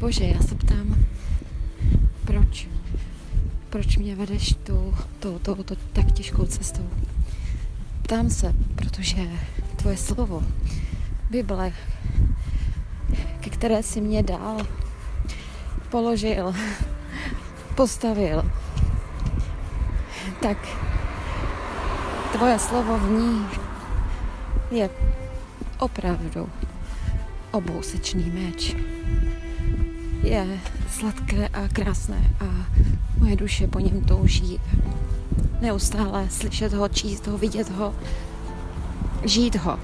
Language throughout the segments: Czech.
Bože, já se ptám, proč? Proč mě vedeš tou, tou, tou, tou tak těžkou cestou? Ptám se, protože tvoje slovo, Bible, ke které si mě dal, položil, postavil, tak tvoje slovo v ní je opravdu obousečný meč. Je sladké a krásné a moje duše po něm touží. Neustále slyšet ho, číst ho, vidět ho, žít ho.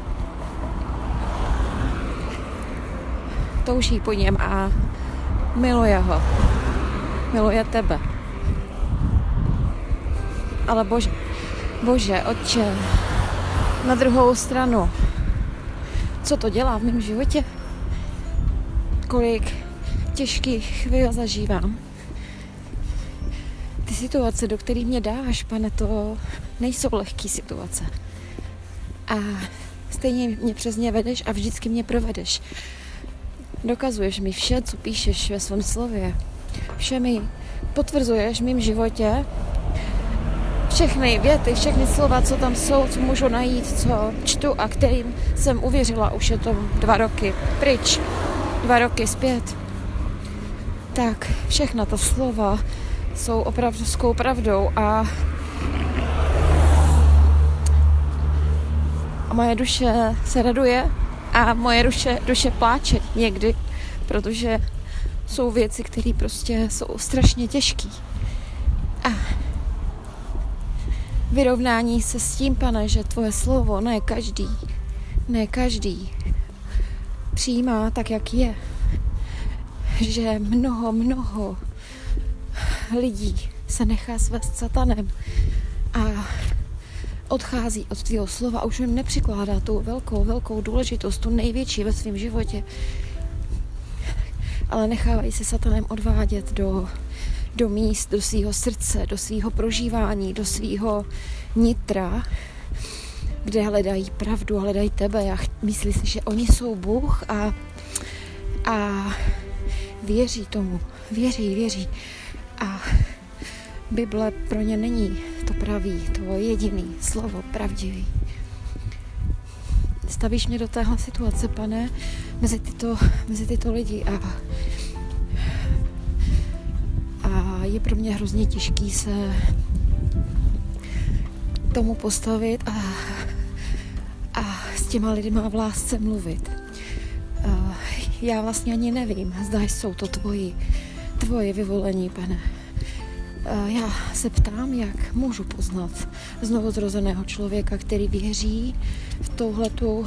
Touží po něm a miluje ho. Miluje tebe. Ale bože, bože, otče, na druhou stranu, co to dělá v mém životě? Kolik těžkých chvíl zažívám. Ty situace, do kterých mě dáš, pane, to nejsou lehké situace. A stejně mě přes ně vedeš a vždycky mě provedeš. Dokazuješ mi vše, co píšeš ve svém slově. Vše mi potvrzuješ v mém životě. Všechny věty, všechny slova, co tam jsou, co můžu najít, co čtu a kterým jsem uvěřila, už je to dva roky pryč, dva roky zpět. Tak všechna ta slova jsou opravdovskou pravdou a a moje duše se raduje a moje duše, duše pláče někdy, protože jsou věci, které prostě jsou strašně těžké. A vyrovnání se s tím, pane, že tvoje slovo ne každý, ne každý přijímá tak, jak je. Že mnoho, mnoho lidí se nechá svést satanem a odchází od tvého slova už jim nepřikládá tu velkou, velkou důležitost, tu největší ve svém životě. Ale nechávají se satanem odvádět do, do míst, do svého srdce, do svého prožívání, do svého nitra, kde hledají pravdu, hledají tebe a myslí si, že oni jsou Bůh a, a věří tomu, věří, věří. A Bible pro ně není to pravý, to jediný slovo pravdivý. Stavíš mě do téhle situace, pane, mezi tyto, mezi tyto lidi a, a je pro mě hrozně těžký se tomu postavit a, a s těma lidma v lásce mluvit. Já vlastně ani nevím, zda jsou to tvoji, tvoje vyvolení, pane. Já se ptám, jak můžu poznat znovuzrozeného člověka, který věří v touhletu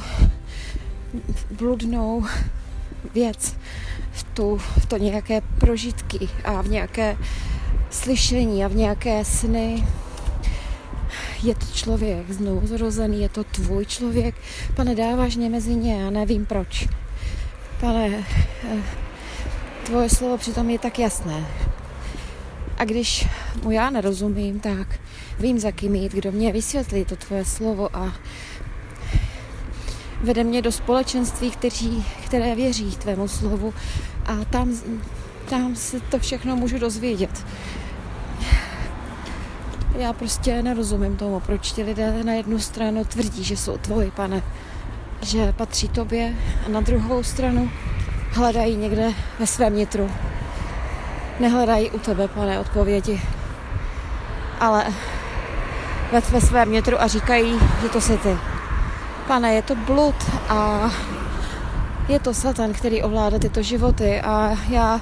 bludnou věc, v, tu, v to nějaké prožitky a v nějaké slyšení a v nějaké sny. Je to člověk znovuzrozený, je to tvůj člověk. Pane, dáváš mě mezi ně, já nevím proč. Pane, eh, tvoje slovo přitom je tak jasné. A když mu já nerozumím, tak vím, za kým jít, kdo mě vysvětlí to tvoje slovo a vede mě do společenství, kteří, které věří tvému slovu a tam, tam se to všechno můžu dozvědět. Já prostě nerozumím tomu, proč ti lidé na jednu stranu tvrdí, že jsou tvoji, pane, že patří tobě a na druhou stranu hledají někde ve svém nitru nehledají u tebe, pane, odpovědi, ale ve, ve svém nitru a říkají, že to jsi ty. Pane, je to blud a je to Satan, který ovládá tyto životy a já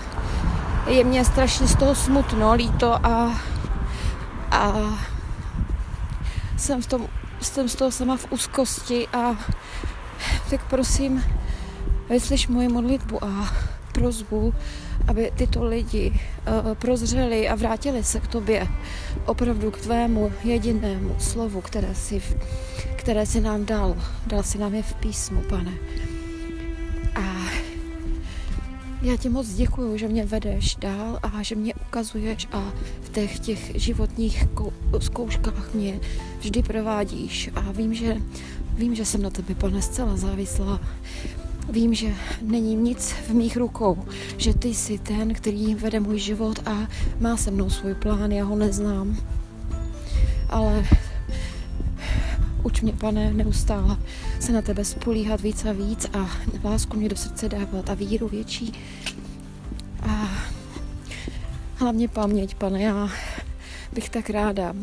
je mě strašně z toho smutno, líto a, a jsem, v tom, jsem z toho sama v úzkosti a tak prosím, vyslyš moji modlitbu a prozbu, aby tyto lidi uh, prozřeli a vrátili se k tobě, opravdu k tvému jedinému slovu, které si, které si nám dal. Dal si nám je v písmu, pane. A já ti moc děkuju, že mě vedeš dál a že mě ukazuješ a v těch, těch životních zkouškách mě vždy provádíš a vím, že, vím, že jsem na tebe, pane, zcela závislá Vím, že není nic v mých rukou, že ty jsi ten, který vede můj život a má se mnou svůj plán, já ho neznám. Ale uč mě, pane, neustále se na tebe spolíhat víc a víc a lásku mě do srdce dávat a víru větší. A hlavně paměť, pane, já bych tak ráda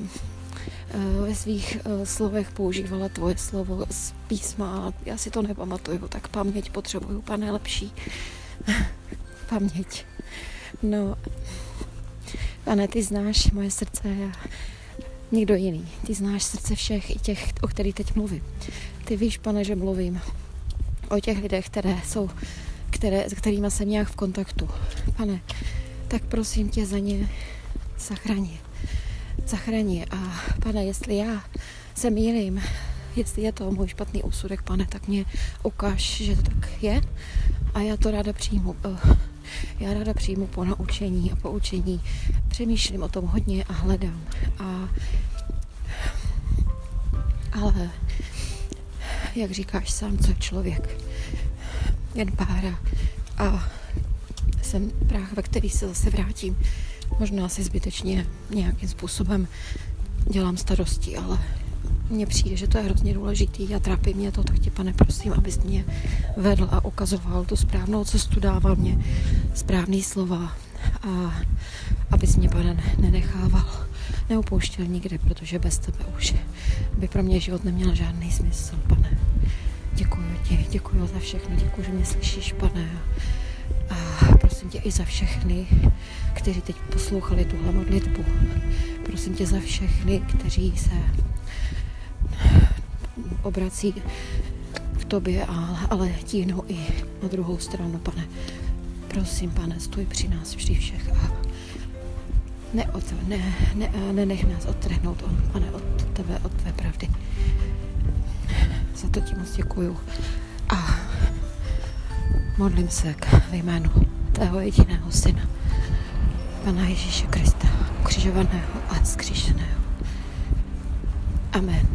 ve svých eh, slovech používala tvoje slovo z písma. Já si to nepamatuju, tak paměť potřebuju, pane, lepší. paměť. No, pane, ty znáš moje srdce a nikdo jiný. Ty znáš srdce všech, i těch, o kterých teď mluvím. Ty víš, pane, že mluvím o těch lidech, které jsou, které, s kterými jsem nějak v kontaktu. Pane, tak prosím tě za ně zachrání zachrání. A pane, jestli já se mýlím, jestli je to můj špatný úsudek, pane, tak mě ukáž, že to tak je a já to ráda přijmu. Eh, já ráda přijmu po naučení a poučení. Přemýšlím o tom hodně a hledám. A, ale jak říkáš sám, co je člověk? Jen pára. A jsem práh, ve který se zase vrátím. Možná si zbytečně nějakým způsobem dělám starosti, ale mně přijde, že to je hrozně důležitý a trápí mě to, tak tě, pane, prosím, abys mě vedl a ukazoval tu správnou cestu, dával mě správný slova a abys mě, pane, nenechával, neupouštěl nikde, protože bez tebe už by pro mě život neměl žádný smysl, pane. Děkuji ti, děkuji za všechno, děkuji, že mě slyšíš, pane. Prosím tě i za všechny, kteří teď poslouchali tuhle modlitbu. Prosím tě za všechny, kteří se obrací v tobě, ale tíhnou i na druhou stranu, pane. Prosím, pane, stůj při nás při všech a neod, ne, ne, nenech nás odtrhnout, pane, od tebe, od tvé pravdy. Za to ti moc děkuju. A modlím se k jménu tvého jediného syna, Pana Ježíše Krista, ukřižovaného a zkříšeného. Amen.